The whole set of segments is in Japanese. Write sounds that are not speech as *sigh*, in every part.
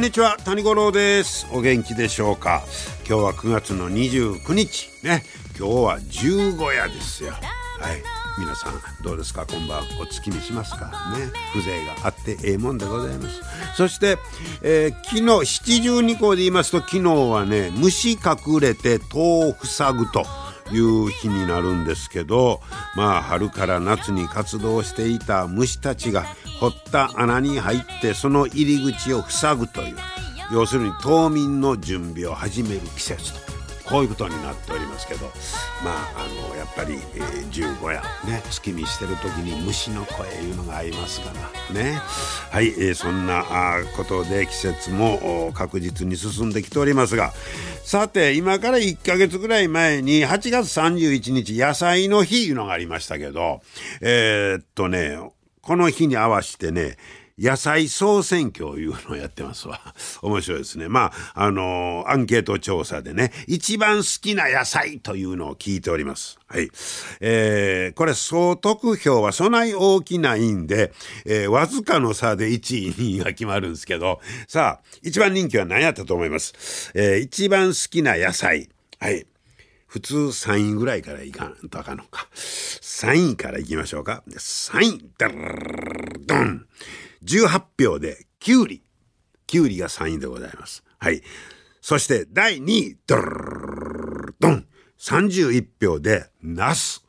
んにちは谷五郎です。お元気でしょうか？今日は9月の29日。ね。今日は十五夜ですよ。はい。皆さんどうですか？今晩お月見しますか？ね。風情があってええもんでございます。そして、えー、昨日七十二項で言いますと昨日はね虫隠れて戸を塞ぐという日になるんですけどまあ春から夏に活動していた虫たちが掘った穴に入ってその入り口を塞ぐという要するに冬眠の準備を始める季節とこういうことになっておりますけどまああのやっぱり、えー、十五夜ね月見してる時に虫の声いうのが合いますからね。はい、えー、そんなことで季節も確実に進んできておりますがさて今から1ヶ月ぐらい前に8月31日野菜の日いうのがありましたけどえー、っとねこの日に合わせてね、野菜総選挙いうのをやってますわ。*laughs* 面白いですね。まあ、あのー、アンケート調査でね、一番好きな野菜というのを聞いております。はい。えー、これ総得票はそない大きないんで、えー、わずかの差で1位、2位が決まるんですけど、さあ、一番人気は何やったと思います？えー、一番好きな野菜。はい。普通3位ぐらいからいかんとあかんのか。3位からいきましょうか。3位、ダルドン !18 票でキュウリ。キュウリが3位でございます。はい。そして第2位、ドルドン !31 票でナス。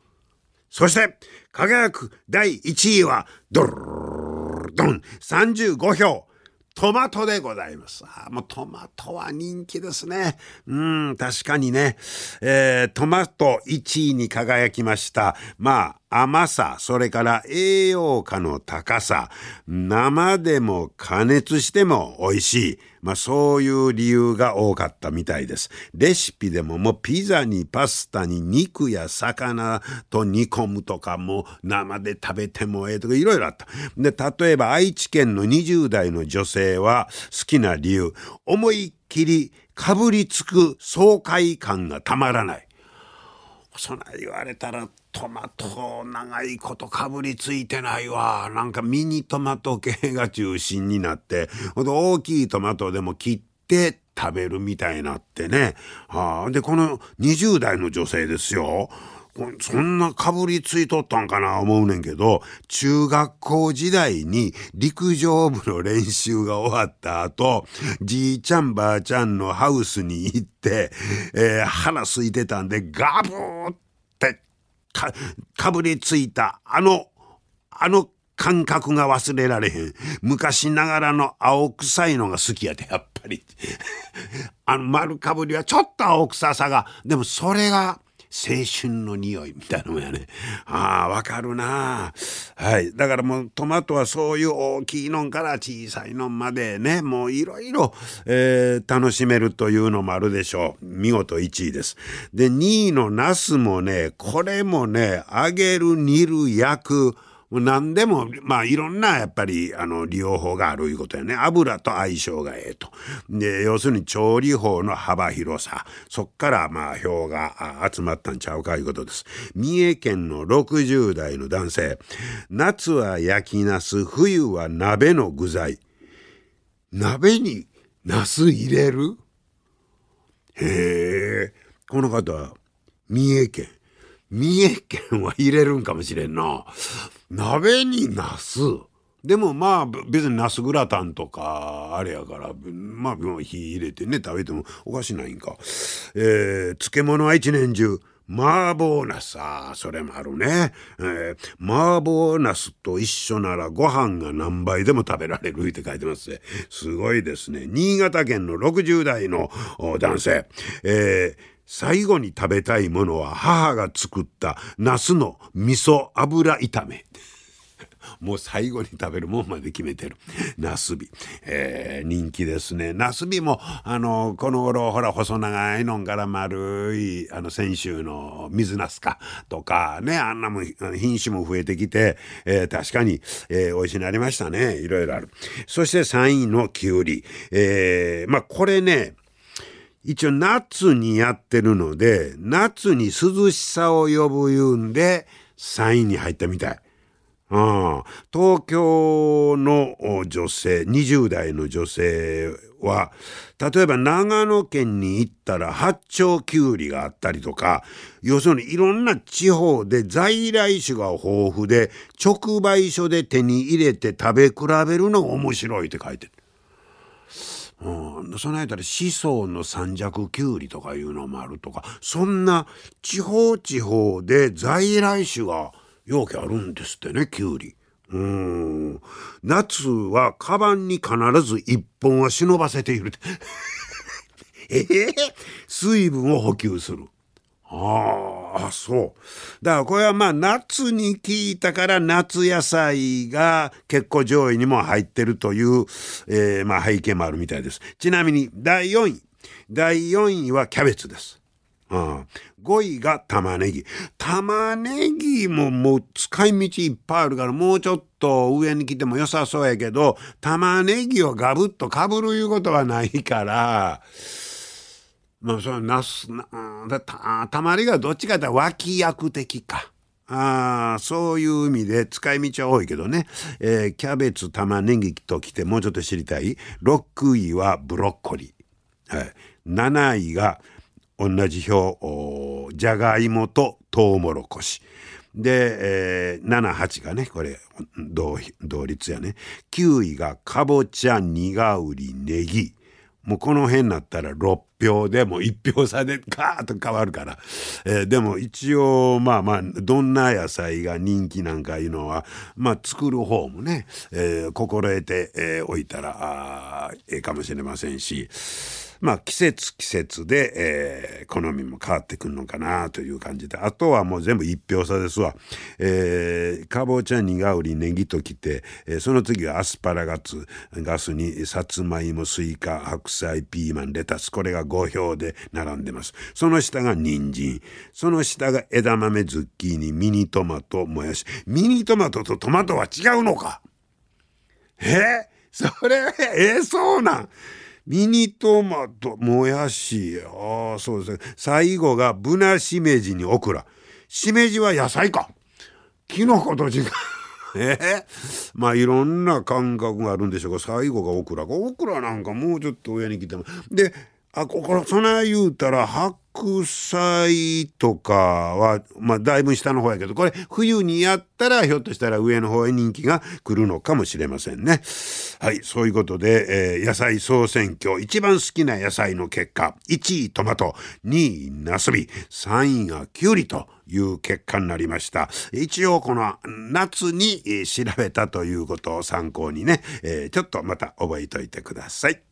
そして輝く第1位はドルドン !35 票トマトでございます。あもうトマトは人気ですね。うん、確かにね。えー、トマト1位に輝きました。まあ、甘さ、それから栄養価の高さ、生でも加熱しても美味しい。まあそういう理由が多かったみたいです。レシピでももうピザにパスタに肉や魚と煮込むとかも生で食べてもええとかいろいろあった。で、例えば愛知県の20代の女性は好きな理由、思いっきりかぶりつく爽快感がたまらない。そない言われたらトマト長いことかぶりついてないわ。なんかミニトマト系が中心になって、ほんと大きいトマトでも切って食べるみたいになってね。はあ、で、この20代の女性ですよ。そんなかぶりついとったんかな思うねんけど、中学校時代に陸上部の練習が終わった後、じいちゃんばあちゃんのハウスに行って、えー、腹空いてたんでガブーってか、かぶりついた、あの、あの感覚が忘れられへん。昔ながらの青臭いのが好きやで、やっぱり。*laughs* あの丸かぶりはちょっと青臭さが、でもそれが、青春の匂いみたいなもんやね。ああ、わかるなはい。だからもうトマトはそういう大きいのんから小さいのまでね、もういろいろ、え、楽しめるというのもあるでしょう。見事1位です。で、2位のナスもね、これもね、揚げる、煮る、焼く、何でも、まあいろんなやっぱりあの利用法があるいうことやね。油と相性がええと。で、要するに調理法の幅広さ。そっからまあ票が集まったんちゃうかいうことです。三重県の60代の男性。夏は焼きナス、冬は鍋の具材。鍋にナス入れる？へえ。この方は、三重県。三重県は入れるんかもしれんな。鍋にナスでもまあ別にナスグラタンとかあれやからまあ火入れてね食べてもおかしないんか。えー、漬物は一年中麻婆ナスあそれもあるね、えー、麻婆ナスと一緒ならご飯が何倍でも食べられるって書いてますねすごいですね。新潟県の60代の男性、えー最後に食べたいものは母が作った茄子の味噌油炒め。*laughs* もう最後に食べるもんまで決めてる。ナスビ。えー、人気ですね。ナスビも、あの、この頃、ほら、細長いのんから丸い、あの、先週の水ナスか、とか、ね、あんなも品種も増えてきて、えー、確かに、えー、美味しなりましたね。いろいろある。そして3位のきゅうり。えー、まあ、これね、一応夏にやってるので、夏に涼しさを呼ぶ言うんで、3位に入ったみたい。うん、東京の女性、20代の女性は、例えば長野県に行ったら八丁きゅうりがあったりとか、要するにいろんな地方で在来種が豊富で、直売所で手に入れて食べ比べるのが面白いって書いてる。うん、その間で子孫の三尺きゅうりとかいうのもあるとかそんな地方地方で在来種がよくあるんですってねきゅうり。うん。夏はカバンに必ず一本は忍ばせている *laughs* えー、水分を補給する。あ。あ、そう。だからこれはまあ夏に聞いたから夏野菜が結構上位にも入ってるという、えー、まあ背景もあるみたいです。ちなみに第4位。第4位はキャベツです。うん、5位が玉ねぎ。玉ねぎももう使い道いっぱいあるからもうちょっと上に来ても良さそうやけど、玉ねぎをガブッとかぶるいうことはないから、まあ、そのなす、なだた、たまりがどっちかというと脇役的か。あそういう意味で使い道は多いけどね、えー、キャベツ玉ねぎときてもうちょっと知りたい。6位はブロッコリー、はい、7位が同じ表。じゃがいもととうもろこしで、えー、78がねこれ同同率やね。9位がかぼちゃ苦うりネギ。もうこの辺になったら6票でも1票差でガーッと変わるから、えー、でも一応まあまあどんな野菜が人気なんかいうのはまあ作る方もね、えー、心得て、えー、おいたらええかもしれませんし。まあ季節季節で、えー、好みも変わってくるのかなという感じで。あとはもう全部一票差ですわ、えー、かぼちゃ苦うりネギときて、えー、その次はアスパラガツナスにさつまいもスイカ白菜ピーマンレタス。これが5票で並んでます。その下が人参。その下が枝豆ズッキーニミニトマトもやし。ミニトマトとトマトは違うのか？え？それえー、そうなん。ミニトマト、もやし、ああ、そうですね。最後がブナシメジにオクラ。しめじは野菜か。キノコと違う。*laughs* え？ー、まあいろんな感覚があるんでしょうが最後がオクラかオクラなんかもうちょっと上に来てもであここそない言うたら白菜とかはまあだいぶ下の方やけどこれ冬にやったらひょっとしたら上の方へ人気が来るのかもしれませんね。はいそういうことで、えー、野菜総選挙一番好きな野菜の結果1位トマト2位ナスビ3位がキュウリという結果になりました。一応この夏に調べたということを参考にね、えー、ちょっとまた覚えておいてください。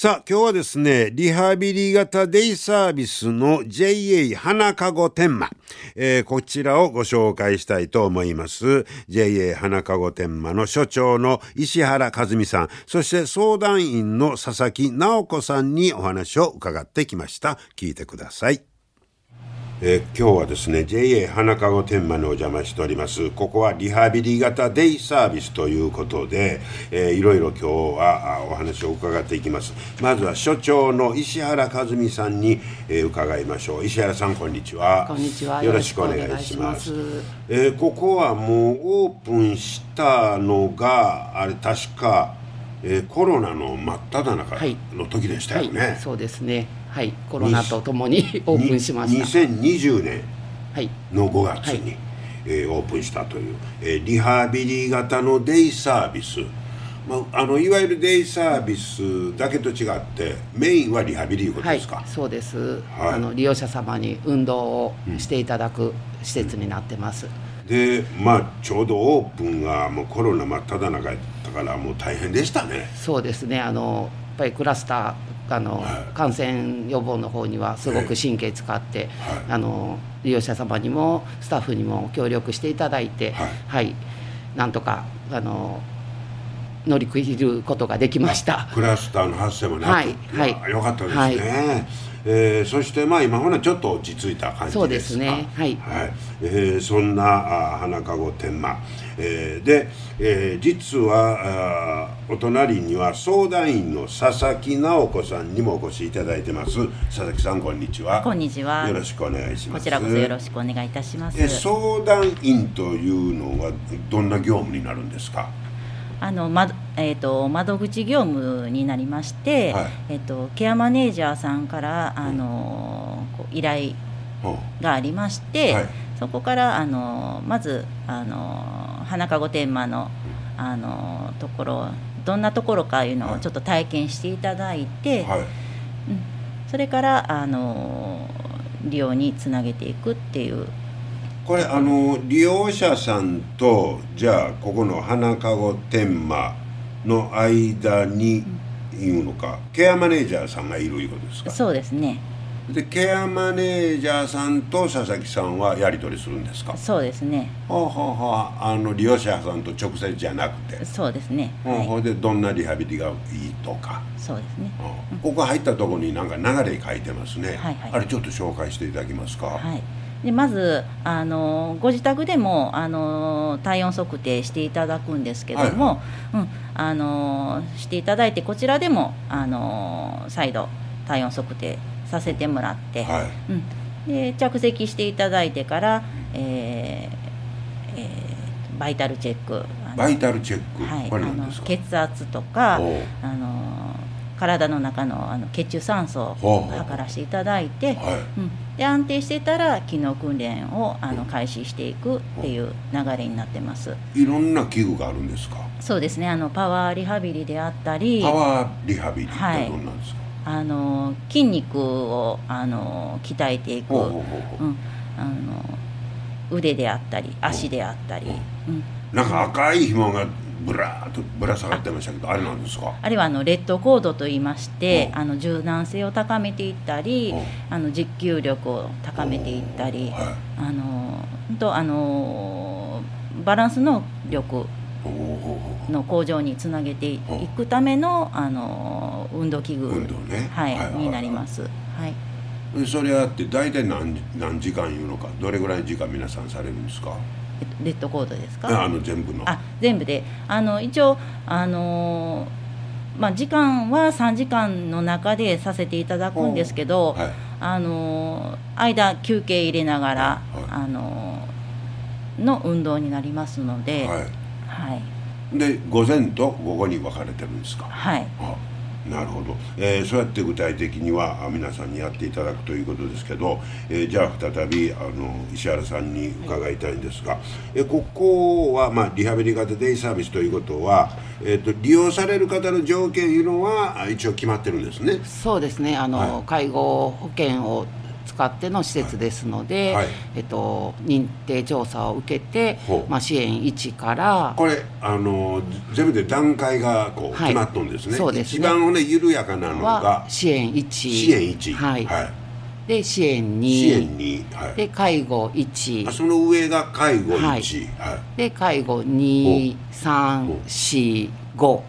さあ、今日はですね、リハビリ型デイサービスの JA 花かご天満、えー、こちらをご紹介したいと思います。JA 花かご天満の所長の石原和美さん、そして相談員の佐々木直子さんにお話を伺ってきました。聞いてください。えー今日はですね JA 花籠天満にお邪魔しております。ここはリハビリ型デイサービスということで、えーいろいろ今日はあお話を伺っていきます。まずは所長の石原和美さんに、えー伺いましょう。石原さんこんにちは。こんにちは。よろしくお願いします。しえーここはもうオープンしたのがあれ確か、えーコロナの真っ只中はいの時でしたよね、はい、そうですね。はい、コロナとともに *laughs* オープンしました。に2020年はい、の5月に、はいえーオープンしたという、えーリハビリ型のデイサービス、まあ、あのいわゆるデイサービスだけと違ってメインはリハビリいうことはいですか、、そうです。はいあの利用者様に運動をしていただく施設になってます。でまあちょうどオープンがもうコロナ真っ只中やったからもう大変でしたねそうですね。あのやっぱりクラスターあの、はい。感染予防の方にはすごく神経使って、あの利用者様にもスタッフにも協力していただいて、はい。はい、なんとかあの乗り切ることができました。クラスターの発生もなく、はい。はい。やよかったですね、はいえーそしてまあ今ほらちょっと落ち着いた感じですか。そうですね。はい。えーそんなあ花籠天満、えーで、えー実はあーお隣には相談員の佐々木直子さんにもお越しいただいてます。佐々木さんこんにちは。こんにちは。よろしくお願いします。こちらこそよろしくお願いいたします。え相談員というのはどんな業務になるんですか？あのまえっ、と窓口業務になりまして、はい。えっ、とケアマネージャーさんからあのこう依頼ほがありまして、はい。そこからあのまずあの花籠天満のあのところどんなところかいうのはい。をちょっと体験していただいて、うはい。それからあの利用につなげていくっていうこれあの利用者さんとじゃあここの花籠天満の間にいうのか。ケアマネージャーさんがいるいうことですか？そうですね。でケアマネージャーさんと佐々木さんはやり取りするんですか？そうですね。ほうほうほうあの利用者さんと直接じゃなくて、そうですね。ほうほでどんなリハビリがいいとか、いそうですね。うん。ここ入ったところになんか流れ書いてますね、はいはい。あれちょっと紹介していただけますか、はい、でまずあのご自宅でもあの体温測定していただくんですけども、うん、あのしていただいてこちらでもあの再度体温測定させてもらって、はい。うん、で着席していただいてから、えーえーバイタルチェックバイタルチェック、はい、あの血圧とかあの体の中のあの血中酸素を測らせていただいて、はい。うん、で安定してたら機能訓練をあの開始していくっていう流れになってます。いろんな器具があるんですか？そうですねあのパワーリハビリであったりパワーリハビリってはいどんなんですか、あの筋肉をあの鍛えていく、腕であったり足であったり、うん、なんか赤い紐がぶらーっとぶら下がってましたけどあれなんですか？あるいはあのレッドコードといいましてうん。あの柔軟性を高めていったりうん。あの持久力を高めていったりはあの本当あのバランスの力の向上につなげていくためのあの運動器具、運動ね。はいはいはいはい。になります。はい。でそれやって大体何何時間いうのかどれぐらいの時間皆さんされるんですか？えっとレッドコードですか？あの全部の。あ全部で。あの一応あのまあ時間は3時間の中でさせていただくんですけど、はい。あの間休憩入れながら、はい。あのの運動になりますので、ははいい。で午前と午後に分かれてるんですか？はい。あなるほど、えーそうやって具体的にはあ皆さんにやっていただくということですけど、えーじゃあ再びあの石原さんに伺いたいんですが、えーここは、まあ、リハビリ型デイサービスということは、えー、と利用される方の条件いうのはあ一応決まってるんですね。そうですね。あの、はい。介護保険を使っての施設ですので、はい。えっと、認定調査を受けてまあ、支援1からこれあの全部で段階がこうはい。決まっとんですね、そうですね。一番、ね、緩やかなのはが支援1支援1、はい。はい、で支援2支援2、はい、で介護1あその上が介護1、ははい。いで介護2345おおお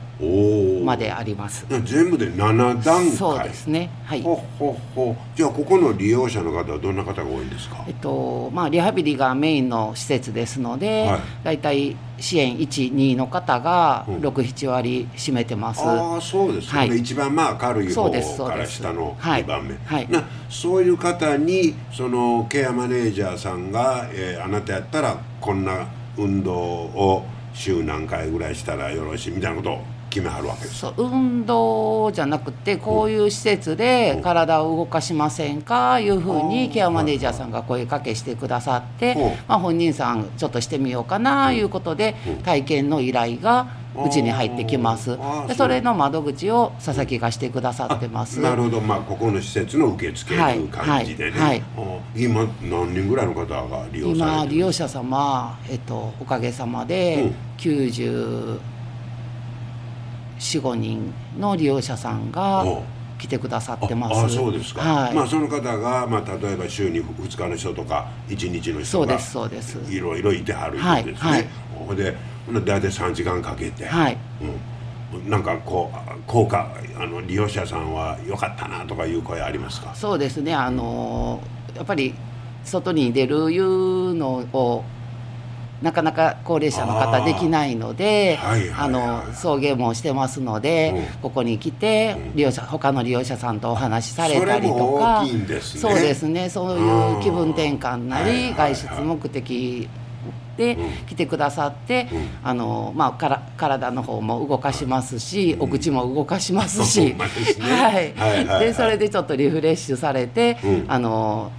まであります。全部で7段階。そうですね。はい。ほほほ。じゃあここの利用者の方はどんな方が多いんですか？えっとまあリハビリがメインの施設ですので、はい。だいたい支援1、2の方がうん。6、7割占めてます。ああそうですね、はい。一番まあ軽い方から下のはい。2番目、はい。なそういう方にそのケアマネージャーさんが、えーあなたやったらこんな運動を週何回ぐらいしたらよろしいみたいなことを決めはるわけです。そう運動じゃなくてこういう施設で体を動かしませんかいうふうにケアマネージャーさんが声かけしてくださってう。ん、まあ、本人さんちょっとしてみようかないうことで体験の依頼がうちに入ってきます。でそれの窓口を佐々木がしてくださってます。なるほど。まあここの施設の受付という感じでね、はい。はい。あ今何人ぐらいの方が利用されて今る利用者様、えっと、おかげさまでうん94、5人の利用者さんがお来てくださってます。ああそうですか、はい。まあその方が、まあ、例えば週に2日の人とか1日の人がそうですそうです。いろいろいてはるんですね、はいはい。ほんでほんで大体3時間かけて、はい。うん、なんかこう効果あの利用者さんは良かったなとかいう声ありますか？そうですね。あのやっぱり外に出るいうのをなかなか高齢者の方できないのではいはいはい。あの送迎もしてますので、うん。ここに来て利用者他の利用者さんとお話しされたりとかそうですね。そういう気分転換なり外出目的で来てくださって、あのまあ、から体の方も動かしますし、お口も動かしますほしはい。はいはいはい。でそれでちょっとリフレッシュされて、うん。あの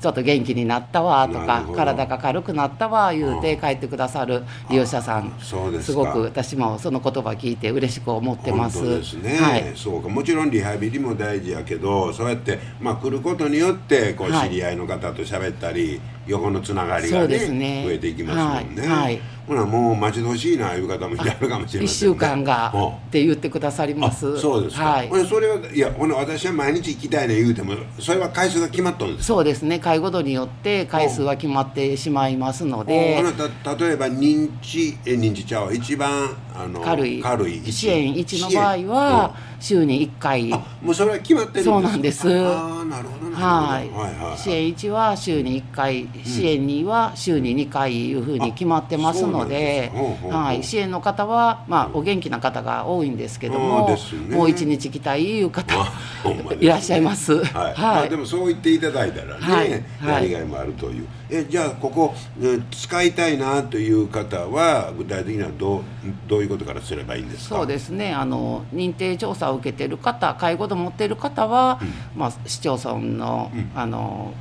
ちょっと元気になったわとか体が軽くなったわ言うて帰ってくださる利用者さん。そうですごく私もその言葉聞いて嬉しく思ってます。本当ですね、はい。そうか。もちろんリハビリも大事やけどそうやって、まあ、来ることによってこうはい。知り合いの方と喋ったり、横のつながりがねですね。増えていきますもんね、はいはい。ほなもう待ち遠しいないう方もいられるかもしれま一せん、ね、週間がう。んって言ってくださります。そうですか、はい。それはいやほな私は毎日行きたいね言うてもそれは回数が決まっとるんですそうですね。介護度によって回数は決まってしまいますので。ほ、なた例えば認知え認知ちゃうわ。一番あの軽い。軽い。支援1の場合は週に1回。あもうそれは決まってそうなんです。ああなるほどなるほど。はい。はいはい。はい支援1は週に1回、支援2は週に2回いうふうに決まってますのではい、支援の方は、まあ、お元気な方が多いんですけどあも、ね。もう一日来たいいう方 *laughs* いらっしゃいます。はい。まあ、でもそう言っていただいたらね、はい。やりがいもあるというえじゃあここ、え使いたいなという方は具体的にはどうどういうことからすればいいんですか？そうですね。あの認定調査を受けてる方介護度持ってる方は、まあ、市町村の,、うん。あの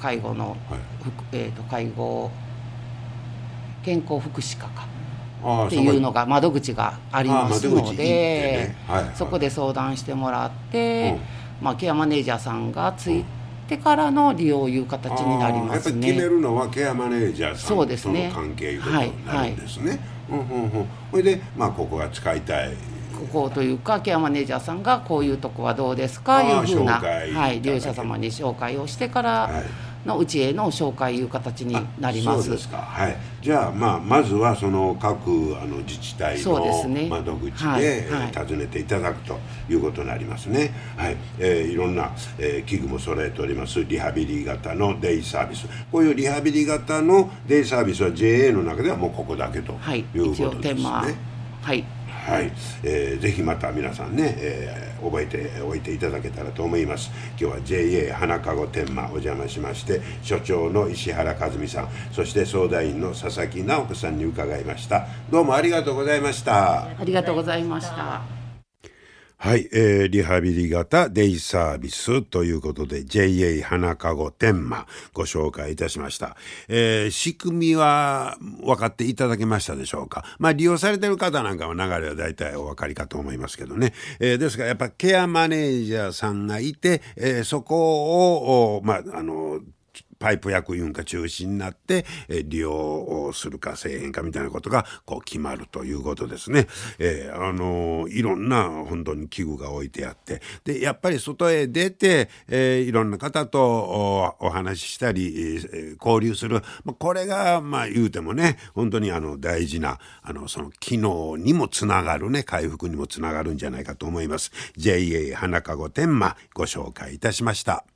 介護の、はい。えー、と介護健康福祉課か。っていうのが窓口がありますのでね。はいはいそこで相談してもらって、うまあ、ケアマネージャーさんがついてからの利用いう形になりますああやっぱり決めね。るのはケアマネージャーさんとのね関係いうことになるんですね。うんうんうん。それで、まあ、ここが使いたい。ここというかケアマネージャーさんがこういうとこはどうですかいうふうな、はい、利用者様に紹介をしてかはい。らのうちへの紹介いう形になります。そうですか。はい。じゃあまあまずはその各あの自治体の窓口はいではいえー訪ねていただくということになりますね。はい。えーいろんな、えー器具も揃えておりますリハビリ型のデイサービス。こういうリハビリ型のデイサービスは JA の中ではもうここだけとはい、いうことですね。はいはい、えーぜひまた皆さんね、えー覚えておいていただけたらと思います。今日は JA 花籠天満お邪魔しまして所長の石原和美さんそして相談員の佐々木直子さんに伺いました。どうもありがとうございました。ありがとうございました。はい、えーリハビリ型デイサービスということで JA 花籠天満ご紹介いたしました、えー仕組みは分かっていただけましたでしょうか？まあ利用されてる方なんかは流れは大体お分かりかと思いますけどね、えーですからやっぱケアマネージャーさんがいて、えーそこを、まああのパイプ役員が中心になって、え利用するかせえへんかみたいなことがこう決まるということですね。えー、あのいろんな本当に器具が置いてあってでやっぱり外へ出て、えー、いろんな方とお話ししたり、え、交流する、まあ、これがまあ言うてもね本当にあの大事なあのその機能にもつながるね回復にもつながるんじゃないかと思います。JA 花籠天満ご紹介いたしました。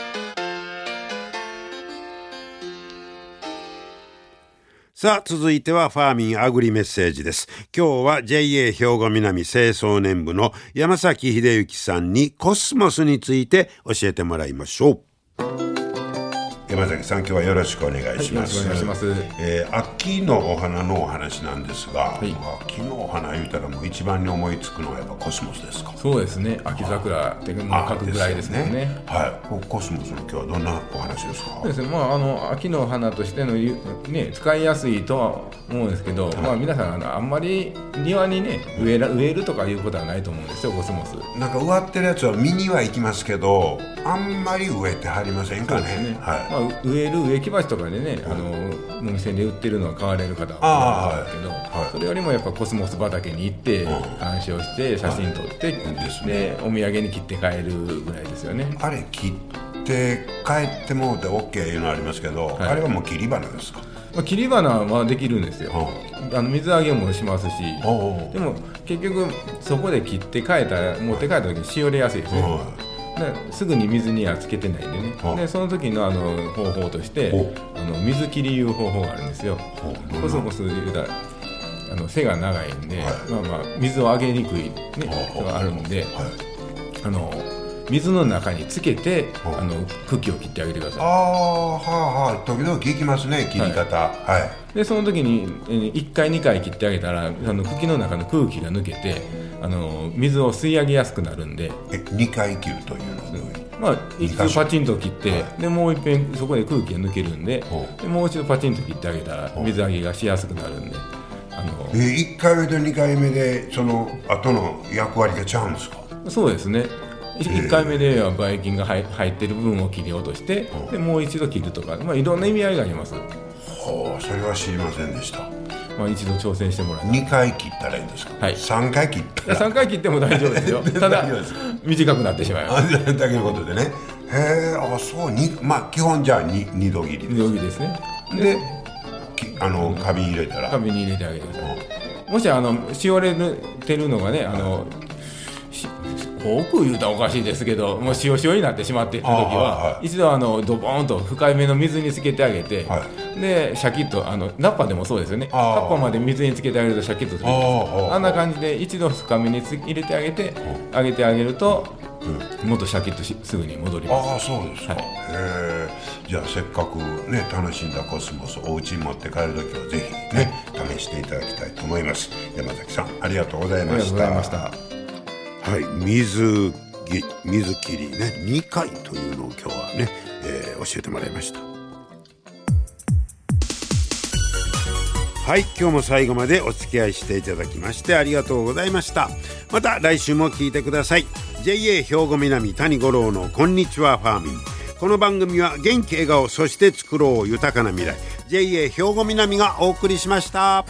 さあ、続いてはファーミンアグリメッセージです。今日は JA 兵庫南青壮年部の山崎秀幸さんにコスモスについて教えてもらいましょう。山崎さん今日はよろしくお願いします。はい、ます。えー、秋のお花のお話なんですが、はい、秋のお花言うたらもう一番に思いつくのはやっぱコスモスですか？そうですね。秋桜っていうの書くぐらいですもんね。ねはい。コスモスの今日はどんなお話ですか？ですね。まああの秋の花としてのね使いやすいとは思うんですけど、はい、まあ皆さんあのあんまり庭にね植えら植えるとかいうことはないと思うんですよコスモス。なんか植わってるやつは見には行きますけど、あんまり植えてはりませんかね。ねはい。まあ植える植木鉢とかでね、あのお店で売ってるのは買われる方は多いですけど、はい、それよりもやっぱコスモス畑に行って鑑賞して写真撮って、でお土産に切って帰るぐらいですよね。あれ切って帰ってもうて OK いうのありますけど、あれはもう切り花ですか？まあ、切り花はできるんですよ、あの水揚げもしますしでも結局そこで切って帰ったら持って帰った時にしおれやすいですね、ですぐに水にはつけてないんでね。でその時のあの方法としてあの水切りいう方法があるんですよ。コソコソ言うたらあの背が長いんで、はい、まあまあ水をあげにくいねがあるんで、はい、あの水の中につけて、あ。の茎を切ってあげてください。ああはあはあ。時々聞きますね切り方。はい、はい、でその時に1回2回切ってあげたらあの茎の中の空気が抜けてあの水を吸い上げやすくなるんで。え2回切るというのまあ、一度パチンと切って、はい、でもう一遍そこで空気が抜けるんででもう一度パチンと切ってあげたら水揚げがしやすくなるんであの。え1回目と2回目でその後の役割がちゃうんですか？そうですね。1回目ではばい菌が入ってる部分を切り落としてでもう一度切るとか、まあ、いろんな意味合いがありますはあそれは知りませんでした。まあ、一度挑戦してもらって2回切ったらいいんですか、はい、3回切ったら。3回切っても大丈夫ですよ。*laughs* ただ短くなってしまいます。だけのことでね。へえあそうにまあ基本じゃあ二度切り二度切りですね。であの花瓶入れたら。花瓶に入れてあげてください。もしあのしおれてるのがねあの、多く言うたらおかしいですけどもう塩塩になってしまっている時は、一度あのドボーンと深いめの水につけてあげて、でシャキッとあのナッパでもそうですよね。ナッパまで水につけてあげるとシャキッとする。あんな感じで一度深めに入れてあげてあげてあげると、もっとシャキッとしすぐに戻ります。ああそうですか、はい、へじゃあせっかくね楽しんだコスモスお家に持って帰る時はぜひね、試していただきたいと思います。山崎さんありがとうございましたはい水水切りね2回というのを今日はね、えー、教えてもらいました。はい今日も最後までお付き合いしていただきましてありがとうございました。また来週も聞いてください。JA 兵庫南谷五郎のこんにちはファーミン。この番組は元気笑顔そして作ろう豊かな未来。JA 兵庫南がお送りしました。